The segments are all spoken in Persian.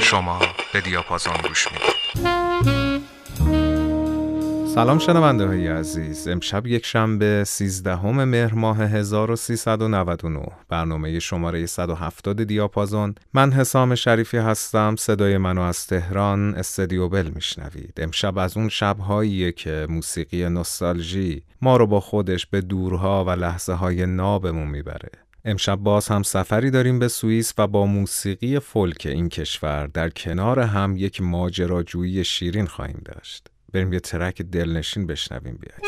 شما به دیاپازون گوش می‌دید. سلام شنونده های عزیز. امشب یک شنبه 13 مهر ماه 1399 برنامه شماره 170 دیاپازون. من حسام شریفی هستم. صدای منو از تهران استدیو بل میشنوید. امشب از اون شبهاییه که موسیقی نوستالژی ما رو با خودش به دورها و لحظه های نابمون می‌بره. امشب باز هم سفری داریم به سوئیس و با موسیقی فولک این کشور در کنار هم یک ماجراجویی شیرین خواهیم داشت. بریم یه ترک دلنشین بشنویم بیاییم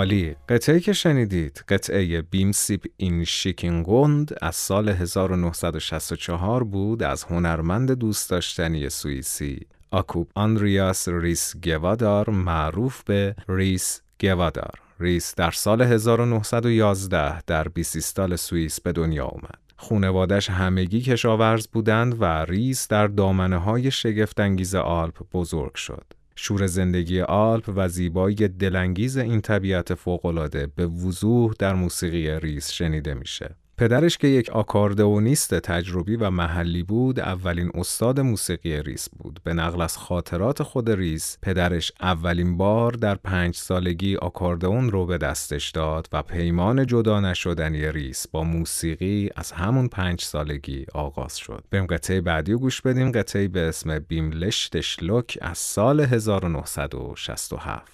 عالی قطعه که شنیدید قطعه بیم سیپ این شیکینگوند از سال 1964 بود از هنرمند دوست داشتنی سوئیسی. آکوب آندریاس ریس گوادار معروف به ریس گوادار. ریس در سال 1911 در بیسیستال سوئیس به دنیا آمد خونوادش همگی کشاورز بودند و ریس در دامنه های شگفتانگیز آلپ بزرگ شد. شور زندگی آلپ و زیبایی دلانگیز این طبیعت فوقالعاده به وضوح در موسیقی ریس شنیده میشه. پدرش که یک آکاردئونیست تجربی و محلی بود اولین استاد موسیقی ریس بود. به نقل از خاطرات خود ریس پدرش اولین بار در پنج سالگی آکاردئون رو به دستش داد و پیمان جدا نشدنی ریس با موسیقی از همون پنج سالگی آغاز شد. بریم قطعه بعدی رو گوش بدیم. قطعه به اسم بیملشت شلوک از سال 1967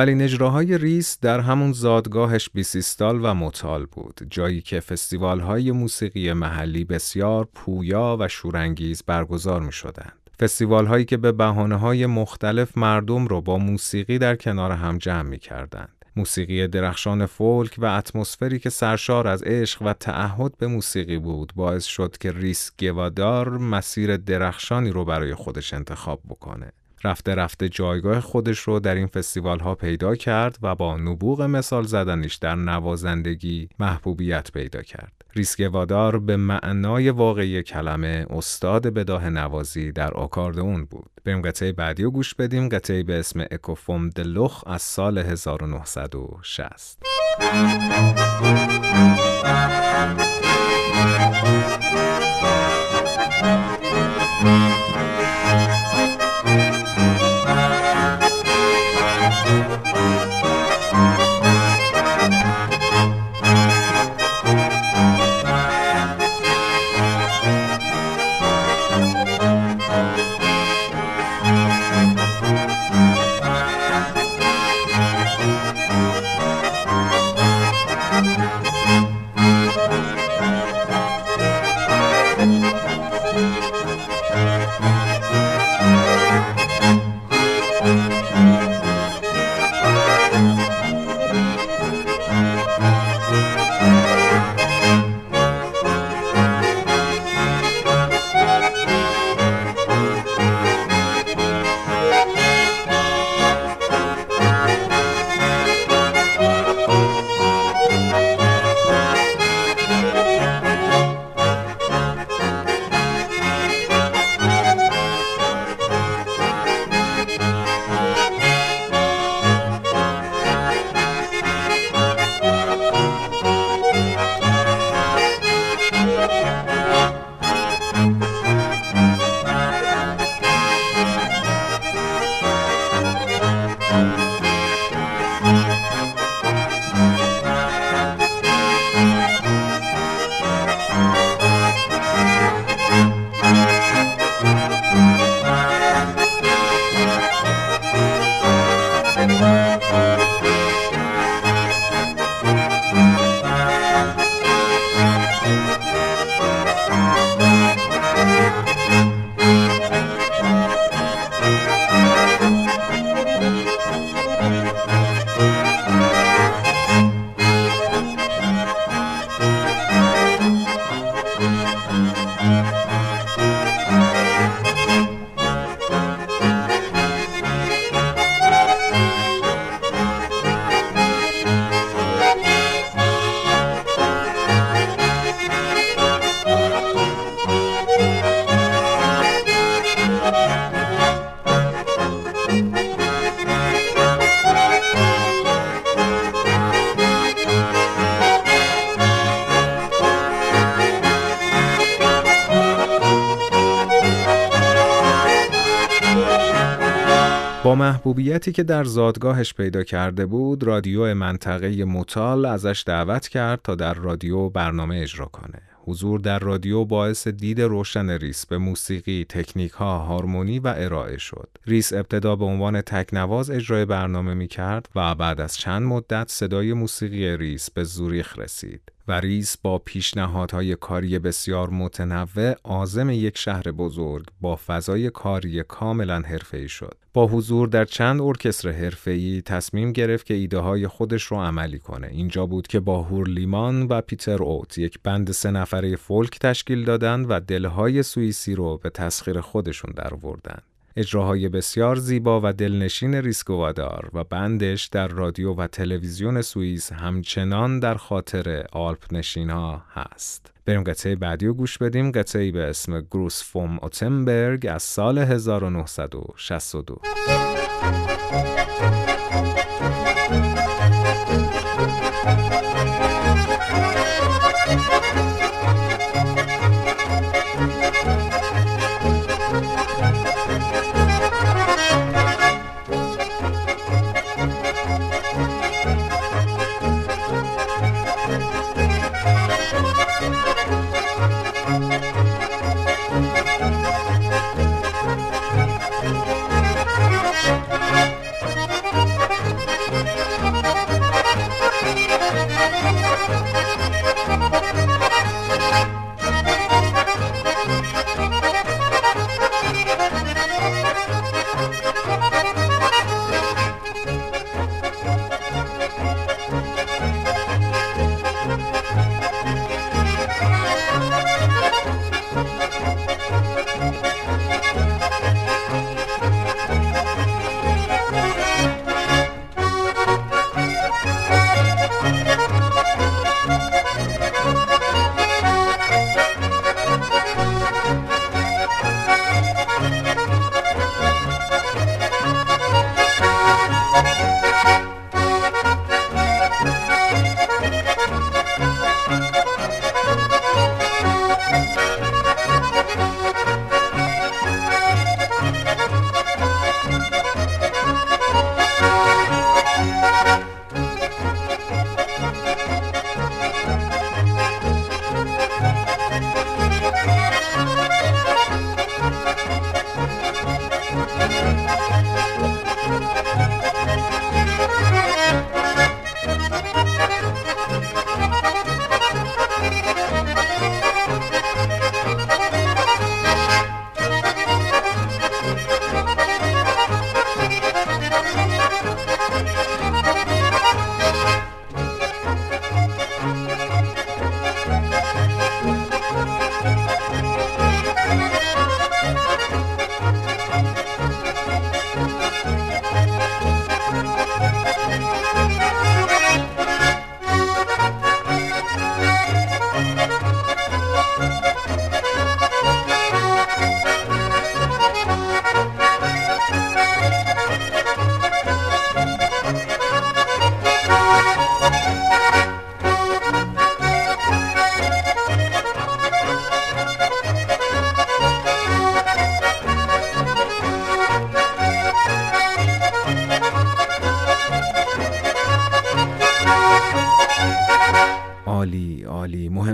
اولین اجراهای ریس در همون زادگاهش بیسیستال و متال بود جایی که فستیوال های موسیقی محلی بسیار پویا و شورانگیز برگزار می شدند. فستیوال هایی که به بهانه های مختلف مردم رو با موسیقی در کنار هم جمع می کردند. موسیقی درخشان فولک و اتمسفری که سرشار از عشق و تعهد به موسیقی بود باعث شد که ریس گوادار مسیر درخشانی رو برای خودش انتخاب بکنه. رفته رفته جایگاه خودش رو در این فستیوال ها پیدا کرد و با نبوغ مثال زدنش در نوازندگی محبوبیت پیدا کرد. ریسک وادار به معنای واقعی کلمه استاد بداه نوازی در آکاردئون بود. بریم قطعه بعدی رو گوش بدیم قطعه به اسم اکوفوم دلخ از سال 1960. محبوبیتی که در زادگاهش پیدا کرده بود رادیو منطقه موتال ازش دعوت کرد تا در رادیو برنامه اجرا کنه حضور در رادیو باعث دید روشن ریس به موسیقی، تکنیک ها، هارمونی و ارائه شد. ریس ابتدا به عنوان تکنواز اجرای برنامه می کرد و بعد از چند مدت صدای موسیقی ریس به زوریخ رسید. و ریس با پیشنهادهای کاری بسیار متنوع عازم یک شهر بزرگ با فضای کاری کاملا حرفه‌ای شد. با حضور در چند ارکستر حرفه‌ای تصمیم گرفت که ایده های خودش رو عملی کنه. اینجا بود که با هورلیمان و پیتر اوت یک band سه نفره فولک تشکیل دادند و دلهای سوئیسی رو به تسخیر خودشون درآوردند. اجراهای بسیار زیبا و دلنشین ریسکوادار و بندش در رادیو و تلویزیون سوئیس همچنان در خاطر آلپ نشینا هست. بریم قطعه بعدی رو گوش بدیم قطعه به اسم گروس فوم اوتنبرگ از سال 1962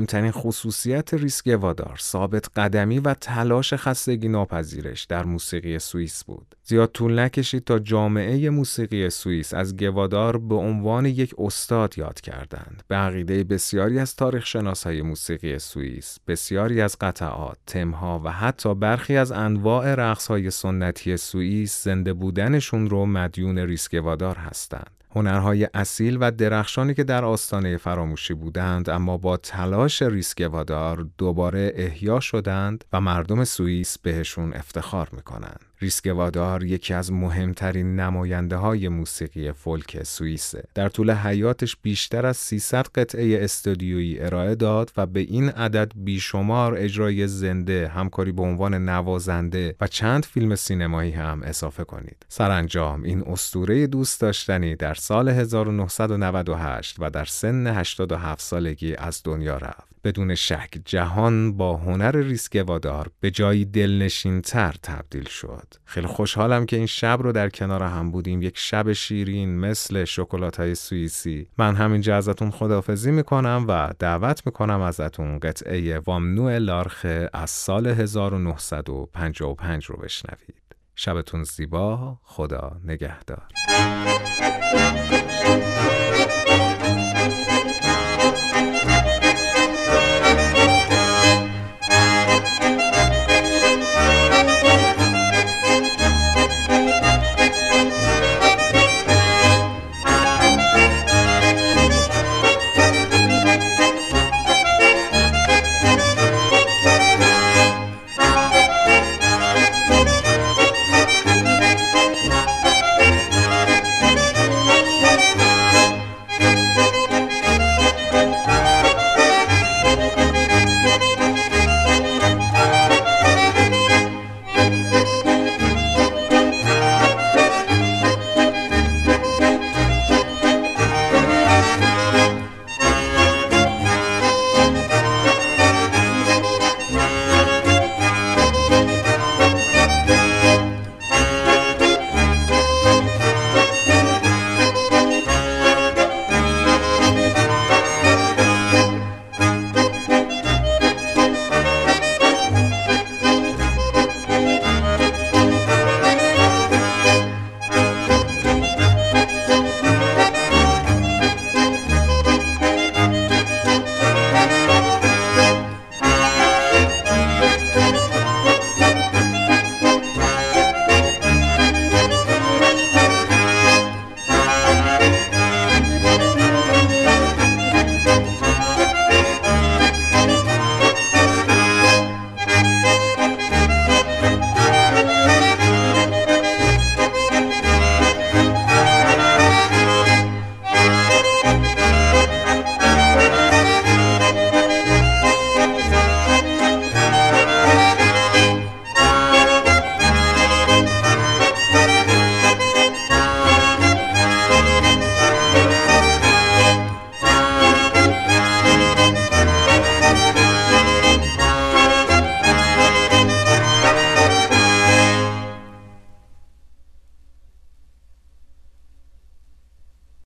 مهمترین خصوصیت ریسک وادار ثابت قدمی و تلاش خستگی ناپذیرش در موسیقی سوئیس بود. زیاد طول نکشید تا جامعه موسیقی سوئیس از گوادار به عنوان یک استاد یاد کردند. به عقیده بسیاری از تاریخ های موسیقی سوئیس، بسیاری از قطعات، تمها و حتی برخی از انواع رقص های سنتی سوئیس زنده بودنشون رو مدیون ریسک وادار هستند. هنرهای اصیل و درخشانی که در آستانه فراموشی بودند اما با تلاش ریسکوادار دوباره احیا شدند و مردم سوئیس بهشون افتخار می‌کنند. ریسکوادار یکی از مهمترین نماینده های موسیقی فولک سوئیسه. در طول حیاتش بیشتر از 300 قطعه استودیویی ارائه داد و به این عدد بیشمار اجرای زنده، همکاری به عنوان نوازنده و چند فیلم سینمایی هم اضافه کنید. سرانجام این استوره دوست داشتنی در سال 1998 و در سن 87 سالگی از دنیا رفت. بدون شک جهان با هنر ریسک وادار به جایی دلنشین تر تبدیل شد. داد خیلی خوشحالم که این شب رو در کنار هم بودیم. یک شب شیرین مثل شکلات های سوئیسی. من همینجا ازتون خداحافظی می‌کنم و دعوت می‌کنم ازتون قطعه وامنو لارخه از سال 1955 رو بشنوید. شبتون زیبا خدا نگهدار.